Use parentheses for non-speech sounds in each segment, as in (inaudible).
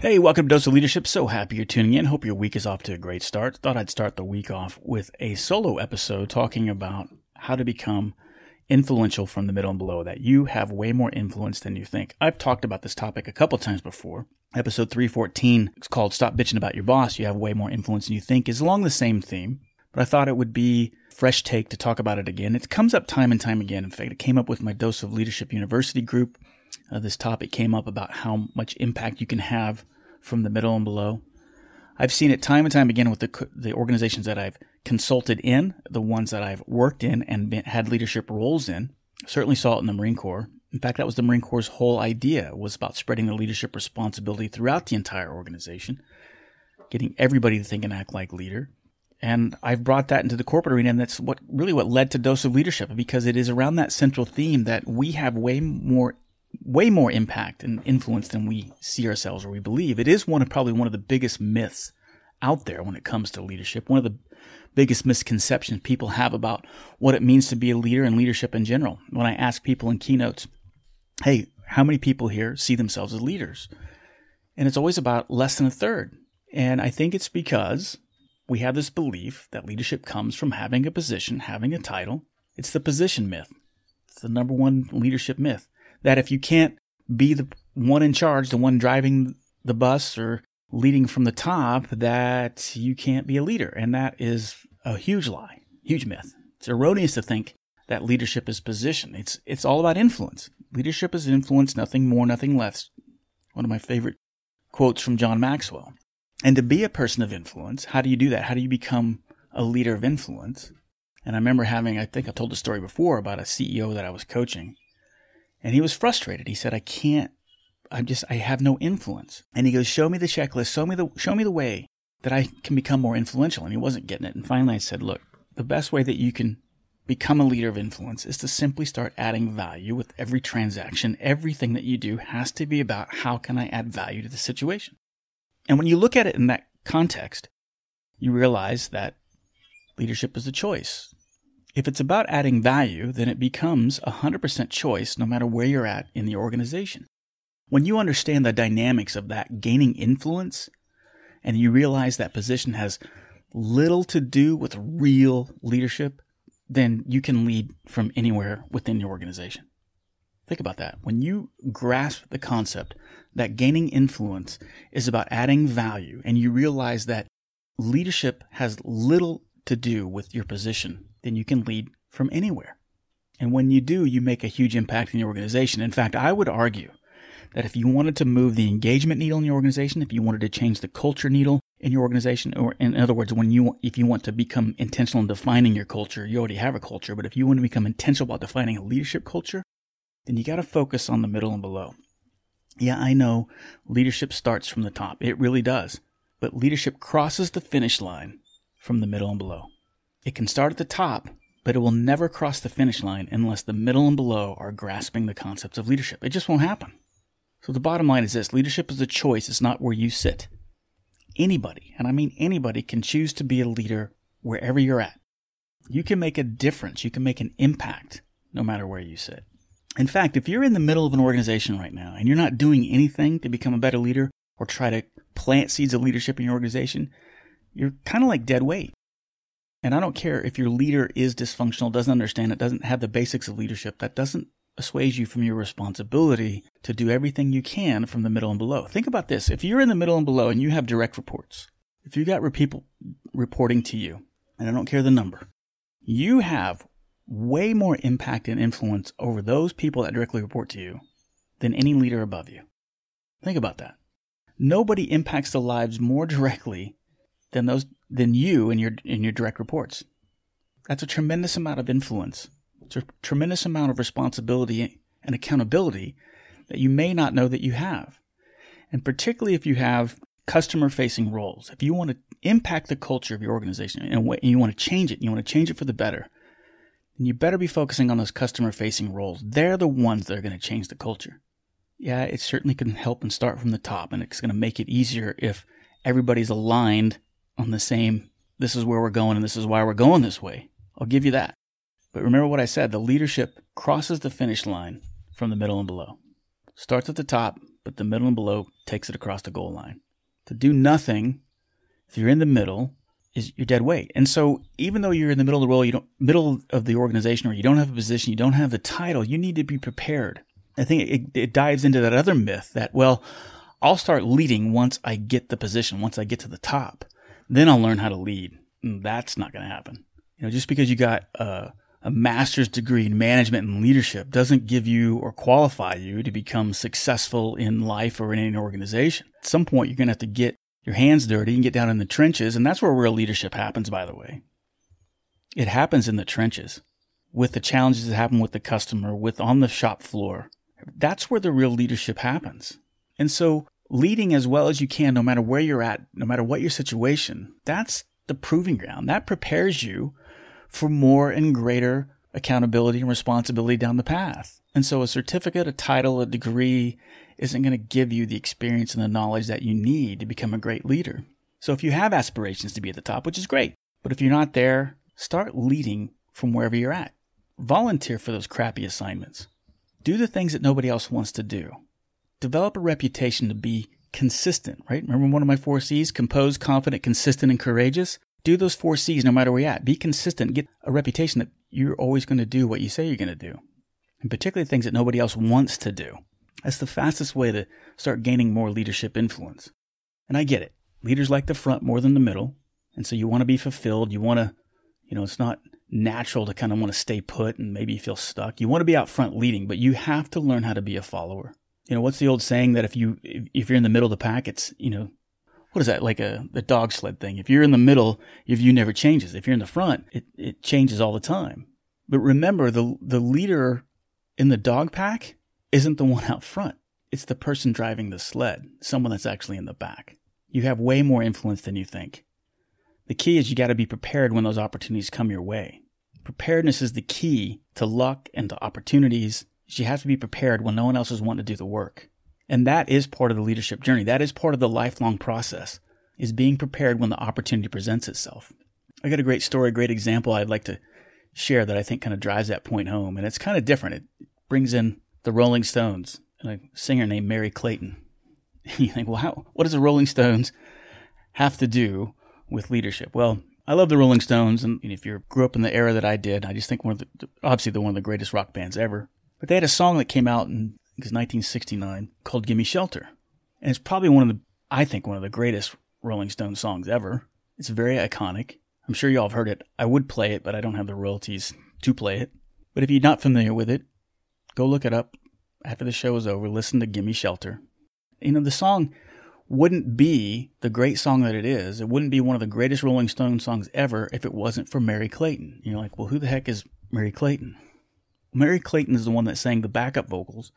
Hey, welcome to Dose of Leadership. So happy you're tuning in. Hope your week is off to a great start. Thought I'd start the week off with a solo episode talking about how to become influential from the middle and below, that you have way more influence than you think. I've talked about this topic a couple times before. Episode 314, it's called Stop Bitching About Your Boss. You have way more influence than you think, is along the same theme, but I thought it would be fresh take to talk about it again. It comes up time and time again. In fact, it came up with my Dose of Leadership University group uh, this topic came up about how much impact you can have from the middle and below. I've seen it time and time again with the the organizations that I've consulted in, the ones that I've worked in and been, had leadership roles in. Certainly saw it in the Marine Corps. In fact, that was the Marine Corps' whole idea was about spreading the leadership responsibility throughout the entire organization, getting everybody to think and act like leader. And I've brought that into the corporate arena, and that's what really what led to Dose of Leadership, because it is around that central theme that we have way more way more impact and influence than we see ourselves or we believe. It is one of probably one of the biggest myths out there when it comes to leadership. One of the biggest misconceptions people have about what it means to be a leader and leadership in general. When I ask people in keynotes, hey, how many people here see themselves as leaders? And it's always about less than a third. And I think it's because we have this belief that leadership comes from having a position, having a title. It's the position myth. It's the number one leadership myth that if you can't be the one in charge, the one driving the bus or leading from the top, that you can't be a leader. And that is a huge lie, huge myth. It's erroneous to think that leadership is position. It's, it's all about influence. Leadership is influence, nothing more, nothing less. One of my favorite quotes from John Maxwell. And to be a person of influence, how do you do that? How do you become a leader of influence? And I remember having, I think I told the story before about a CEO that I was coaching and he was frustrated. He said, I can't, I'm just, I have no influence. And he goes, show me the checklist, show me the, show me the way that I can become more influential. And he wasn't getting it. And finally I said, look, the best way that you can become a leader of influence is to simply start adding value with every transaction. Everything that you do has to be about how can I add value to the situation? And when you look at it in that context, you realize that leadership is a choice. If it's about adding value, then it becomes a 100% choice no matter where you're at in the organization. When you understand the dynamics of that gaining influence and you realize that position has little to do with real leadership, then you can lead from anywhere within your organization. Think about that. When you grasp the concept that gaining influence is about adding value and you realize that leadership has little to do with your position, then you can lead from anywhere. And when you do, you make a huge impact in your organization. In fact, I would argue that if you wanted to move the engagement needle in your organization, if you wanted to change the culture needle in your organization, or in other words, when you, if you want to become intentional in defining your culture, you already have a culture, but if you want to become intentional about defining a leadership culture, then you got to focus on the middle and below. Yeah, I know leadership starts from the top. It really does. But leadership crosses the finish line from the middle and below. It can start at the top, but it will never cross the finish line unless the middle and below are grasping the concepts of leadership. It just won't happen. So the bottom line is this leadership is a choice, it's not where you sit. Anybody, and I mean anybody, can choose to be a leader wherever you're at. You can make a difference, you can make an impact no matter where you sit. In fact, if you're in the middle of an organization right now and you're not doing anything to become a better leader or try to plant seeds of leadership in your organization, you're kind of like dead weight. And I don't care if your leader is dysfunctional, doesn't understand it, doesn't have the basics of leadership. That doesn't assuage you from your responsibility to do everything you can from the middle and below. Think about this. If you're in the middle and below and you have direct reports, if you got people reporting to you, and I don't care the number, you have way more impact and influence over those people that directly report to you than any leader above you. Think about that. Nobody impacts the lives more directly than those than you and your in your direct reports. That's a tremendous amount of influence. It's a tremendous amount of responsibility and accountability that you may not know that you have. And particularly if you have customer facing roles, if you want to impact the culture of your organization and you want to change it, you want to change it for the better, then you better be focusing on those customer facing roles. They're the ones that are going to change the culture. Yeah, it certainly can help and start from the top, and it's going to make it easier if everybody's aligned on the same, this is where we're going and this is why we're going this way. I'll give you that. But remember what I said the leadership crosses the finish line from the middle and below. Starts at the top, but the middle and below takes it across the goal line. To do nothing, if you're in the middle, is your dead weight. And so even though you're in the middle of the role, you don't middle of the organization or you don't have a position, you don't have the title, you need to be prepared. I think it, it dives into that other myth that, well, I'll start leading once I get the position, once I get to the top. Then I'll learn how to lead. That's not going to happen. You know, just because you got a, a master's degree in management and leadership doesn't give you or qualify you to become successful in life or in any organization. At some point, you're going to have to get your hands dirty and get down in the trenches. And that's where real leadership happens, by the way. It happens in the trenches with the challenges that happen with the customer, with on the shop floor. That's where the real leadership happens. And so leading as well as you can, no matter where you're at, no matter what your situation, that's the proving ground. That prepares you for more and greater accountability and responsibility down the path. And so a certificate, a title, a degree isn't going to give you the experience and the knowledge that you need to become a great leader. So if you have aspirations to be at the top, which is great, but if you're not there, start leading from wherever you're at. Volunteer for those crappy assignments. Do the things that nobody else wants to do. Develop a reputation to be consistent, right? Remember one of my four C's? Composed, confident, consistent, and courageous? Do those four C's no matter where you're at. Be consistent. Get a reputation that you're always going to do what you say you're going to do. And particularly things that nobody else wants to do. That's the fastest way to start gaining more leadership influence. And I get it. Leaders like the front more than the middle. And so you want to be fulfilled. You want to, you know, it's not natural to kind of want to stay put and maybe feel stuck. You want to be out front leading, but you have to learn how to be a follower. You know, what's the old saying that if you, if you're in the middle of the pack, it's, you know, what is that like a the dog sled thing? If you're in the middle, your view never changes. If you're in the front, it, it changes all the time. But remember, the the leader in the dog pack isn't the one out front. It's the person driving the sled, someone that's actually in the back. You have way more influence than you think. The key is you got to be prepared when those opportunities come your way. Preparedness is the key to luck and to opportunities. You have to be prepared when no one else is wanting to do the work. And that is part of the leadership journey. That is part of the lifelong process is being prepared when the opportunity presents itself. I got a great story, a great example I'd like to share that I think kind of drives that point home. And it's kind of different. It brings in the Rolling Stones and a singer named Merry Clayton. (laughs) you think, well, how, what does the Rolling Stones have to do with leadership? Well, I love the Rolling Stones, and if you grew up in the era that I did, I just think one of the obviously they're one of the greatest rock bands ever. But they had a song that came out in 1969 called Gimme Shelter. And it's probably one of the, I think, one of the greatest Rolling Stone songs ever. It's very iconic. I'm sure y'all have heard it. I would play it, but I don't have the royalties to play it. But if you're not familiar with it, go look it up after the show is over. Listen to Gimme Shelter. You know, the song wouldn't be the great song that it is. It wouldn't be one of the greatest Rolling Stone songs ever if it wasn't for Merry Clayton. You're like, well, who the heck is Merry Clayton? Merry Clayton is the one that sang the backup vocals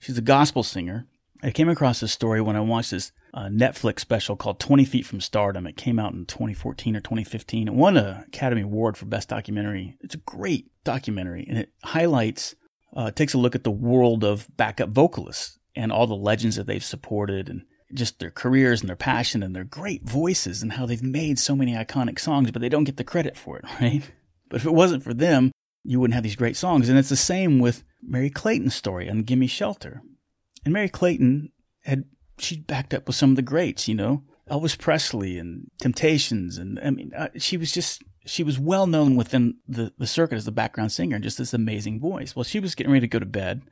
She's a gospel singer. I came across this story when I watched this uh, Netflix special called 20 Feet from Stardom. It came out in 2014 or 2015. It won an Academy Award for Best Documentary. It's a great documentary and it highlights, uh, takes a look at the world of backup vocalists and all the legends that they've supported and just their careers and their passion and their great voices and how they've made so many iconic songs, but they don't get the credit for it, (laughs) right? But if it wasn't for them, you wouldn't have these great songs. And it's the same with Merry Clayton's story on Gimme Shelter. And Merry Clayton had, she backed up with some of the greats, you know, Elvis Presley and Temptations. And I mean, uh, she was just, she was well known within the, the circuit as the background singer and just this amazing voice. Well, she was getting ready to go to bed.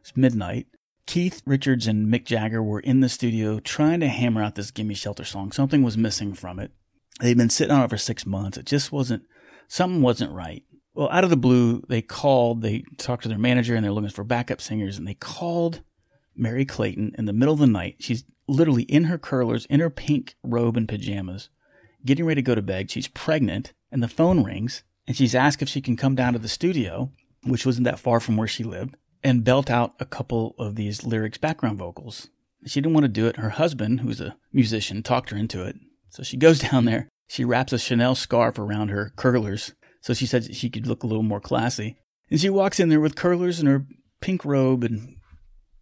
It's midnight. Keith Richards and Mick Jagger were in the studio trying to hammer out this Gimme Shelter song. Something was missing from it. They'd been sitting on it for six months. It just wasn't, something wasn't right. Well, out of the blue, they called, they talked to their manager and they're looking for backup singers and they called Merry Clayton in the middle of the night. She's literally in her curlers, in her pink robe and pajamas, getting ready to go to bed. She's pregnant and the phone rings and she's asked if she can come down to the studio, which wasn't that far from where she lived, and belt out a couple of these lyrics background vocals. She didn't want to do it. Her husband, who's a musician, talked her into it. So she goes (laughs) down there. She wraps a Chanel scarf around her curlers so she said she could look a little more classy. And she walks in there with curlers and her pink robe, and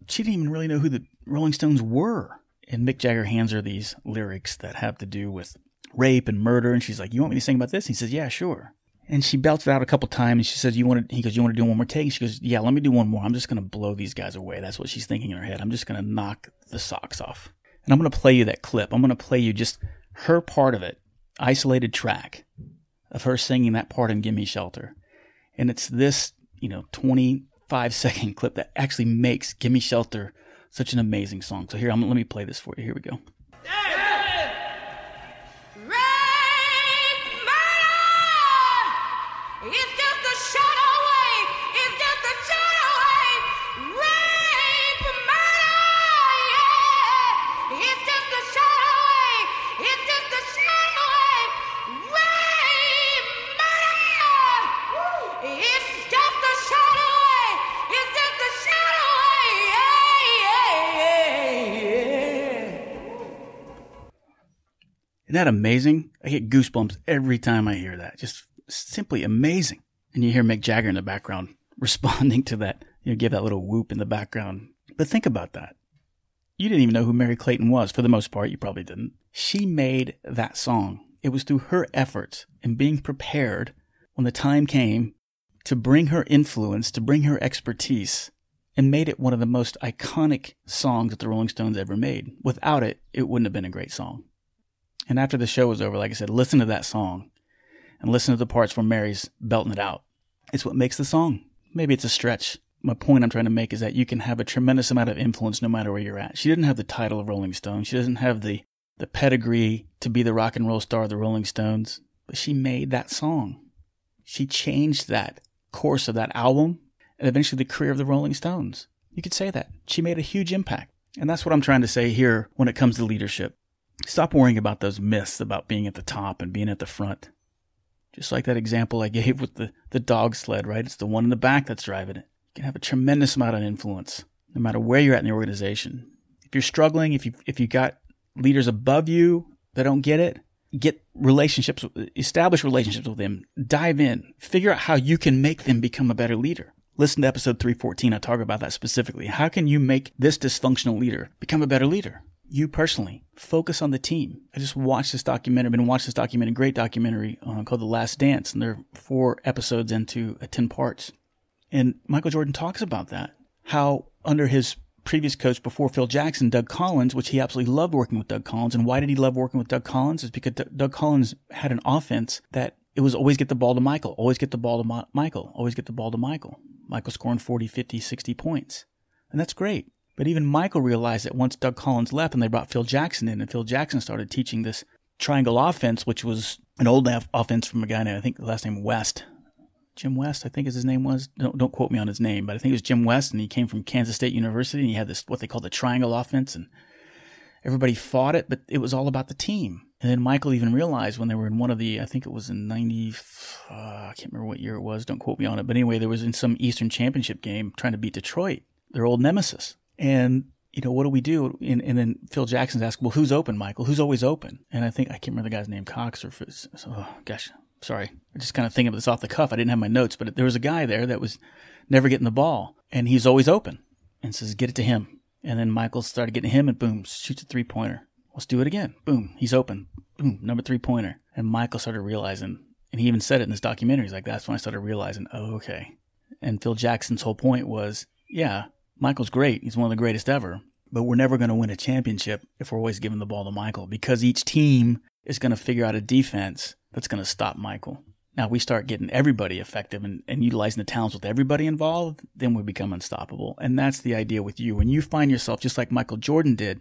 she didn't even really know who the Rolling Stones were. And Mick Jagger hands her these lyrics that have to do with rape and murder, and she's like, "You want me to sing about this?" And he says, "Yeah, sure." And she belts it out a couple times. And she says, "You want to?" He goes, "You want to do one more take?" And she goes, "Yeah, let me do one more. I'm just going to blow these guys away." That's what she's thinking in her head. I'm just going to knock the socks off, and I'm going to play you that clip. I'm going to play you just her part of it, isolated track of her singing that part in Gimme Shelter. And it's this, you know, 25 (laughs) second clip that actually makes Gimme Shelter such an amazing song. So here, I'm, let me play this for you. Here we go. Isn't that amazing? I get goosebumps every time I hear that. Just simply amazing. And you hear Mick Jagger in the background (laughs) responding to that. You know, give that little whoop in the background. But think about that. You didn't even know who Merry Clayton was. For the most part, you probably didn't. She made that song. It was through her efforts and being prepared when the time came to bring her influence, to bring her expertise, and made it one of the most iconic songs that the Rolling Stones ever made. Without it, it wouldn't have been a great song. And after the show was over, like I said, listen to that song and listen to the parts where Merry's belting it out. It's what makes the song. Maybe it's a stretch. My point I'm trying to make is that you can have a tremendous amount of influence no matter where you're at. She didn't have the title of Rolling Stone. She doesn't have the, the pedigree to be the rock and roll star of the Rolling Stones, but she made that song. She changed that course of that album and eventually the career of the Rolling Stones. You could say that. She made a huge impact. And that's what I'm trying to say here when it comes to leadership. Stop worrying about those myths about being at the top and being at the front. Just like that example I (laughs) gave with the, the dog sled, right? It's the one in the back that's driving it. You can have a tremendous amount of influence no matter where you're at in the organization. If you're struggling, if you if you got leaders above you that don't get it, get relationships, establish relationships with them, dive in, figure out how you can make them become a better leader. Listen to episode 314. I talk about that specifically. How can you make this dysfunctional leader become a better leader? You personally focus on the team. I just watched this documentary, been watching this documentary, great documentary uh, called The Last Dance, and there are four episodes into uh, 10 parts. And Michael Jordan talks about that, how under his previous coach before Phil Jackson, Doug Collins, which he absolutely loved working with Doug Collins. And why did he love working with Doug Collins? Is because D- Doug Collins had an offense that it was always get the ball to Michael, always get the ball to Ma- Michael, always get the ball to Michael. Michael scoring 40, 50, 60 points. And that's great. But even Michael realized that once Doug Collins left and they brought Phil Jackson in, and Phil Jackson started teaching this triangle offense, which was an old offense from a guy named, I think the last name West. Jim West, I think is his name was. Don't, don't quote me on his name, but I think it was Jim West, and he came from Kansas State University, and he had this, what they call the triangle offense, and everybody fought it, but it was all about the team. And then Michael even realized when they were in one of the, I think it was in 90, uh, I can't remember what year it was, don't quote me on it, but anyway, there was in some Eastern Championship game trying to beat Detroit, their old nemesis. And you know, what do we do? And, and, then Phil Jackson's asked, well, who's open, Michael? Who's always open? And I think, I can't remember the guy's name, Cox or, oh, gosh, sorry. I just kind of think of this off the cuff. I didn't have my notes, but there was a guy there that was never getting the ball and he's always open and says, get it to him. And then Michael started getting him and boom, shoots a three pointer. Let's do it again. Boom, he's open. Boom, number three pointer. And Michael started realizing, and he even said it in this documentary. He's like, that's when I started realizing, oh, okay. And Phil Jackson's whole point was, yeah, Michael's great. He's one of the greatest ever. But we're never going to win a championship if we're always giving the ball to Michael because each team is going to figure out a defense that's going to stop Michael. Now we start getting everybody effective and, and utilizing the talents with everybody involved, then we become unstoppable. And that's the idea with you. When you find yourself, just like Michael Jordan did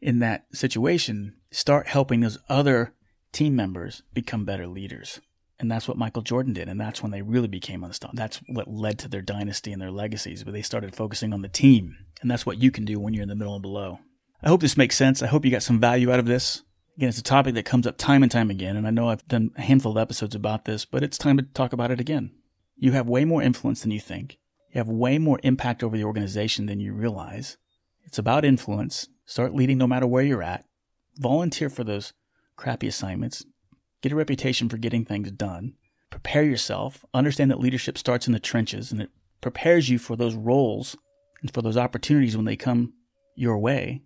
in that situation, start helping those other team members become better leaders. And that's what Michael Jordan did. And that's when they really became unstoppable. That's what led to their dynasty and their legacies, but they started focusing on the team. And that's what you can do when you're in the middle and below. I hope this makes sense. I hope you got some value out of this. Again, it's a topic that comes up time and time again, and I know I've done a handful of episodes about this, but it's time to talk about it again. You have way more influence than you think. You have way more impact over the organization than you realize. It's about influence. Start leading no matter where you're at. Volunteer for those crappy assignments. Get a reputation for getting things done. Prepare yourself. Understand that leadership starts in the trenches and it prepares you for those roles and for those opportunities when they come your way.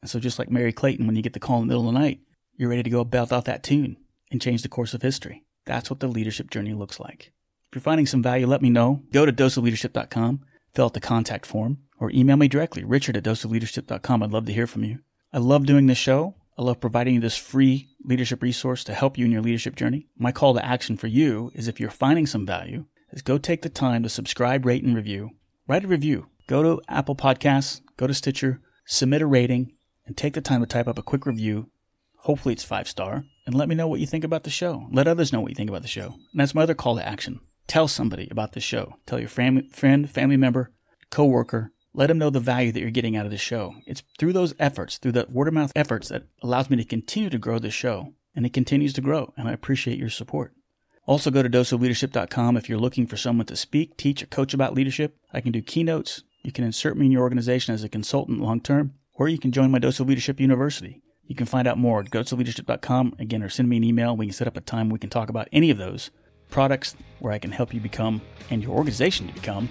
And so, just like Merry Clayton, when you get the call in the middle of the night, you're ready to go belt out that tune and change the course of history. That's what the leadership journey looks like. If you're finding some value, let me know. Go to doseofleadership.com, fill out the contact form, or email me directly, richard at doseofleadership.com. I'd love to hear from you. I love doing this show. I love providing this free leadership resource to help you in your leadership journey. My call to action for you is if you're finding some value, is go take the time to subscribe, rate, and review. Write a review. Go to Apple Podcasts, go to Stitcher, submit a rating, and take the time to type up a quick review Hopefully it's five star. And let me know what you think about the show. Let others know what you think about the show. And that's my other call to action. Tell somebody about the show. Tell your family, friend, family member, coworker. Let them know the value that you're getting out of the show. It's through those efforts, through the word of mouth efforts, that allows me to continue to grow the show. And it continues to grow. And I appreciate your support. Also, go to doseofleadership.com if you're looking for someone to speak, teach, or coach about leadership. I can do keynotes. You can insert me in your organization as a consultant long term, or you can join my Dose of Leadership University. You can find out more at doseofleadership.com again, or send me an email. We can set up a time we can talk about any of those products where I can help you become and your organization to become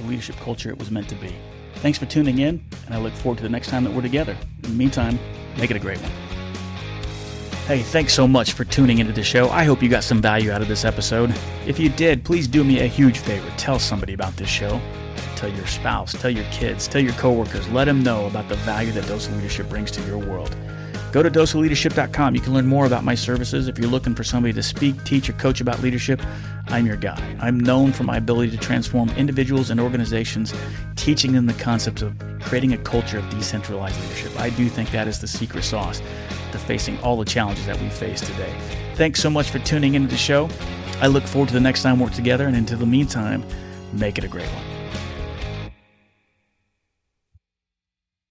the leadership culture it was meant to be. Thanks for tuning in, and I look forward to the next time that we're together. In the meantime, make it a great one. Hey, thanks so much for tuning into the show. I hope you got some value out of this episode. If you did, please do me a huge favor. Tell somebody about this show. Tell your spouse, tell your kids, tell your coworkers. Let them know about the value that Dose Leadership brings to your world. Go to doseofleadership.com. You can learn more about my services. If you're looking for somebody to speak, teach, or coach about leadership, I'm your guy. I'm known for my ability to transform individuals and organizations, teaching them the concepts of creating a culture of decentralized leadership. I do think that is the secret sauce to facing all the challenges that we face today. Thanks so much for tuning into the show. I look forward to the next time we're together, and until the meantime, make it a great one.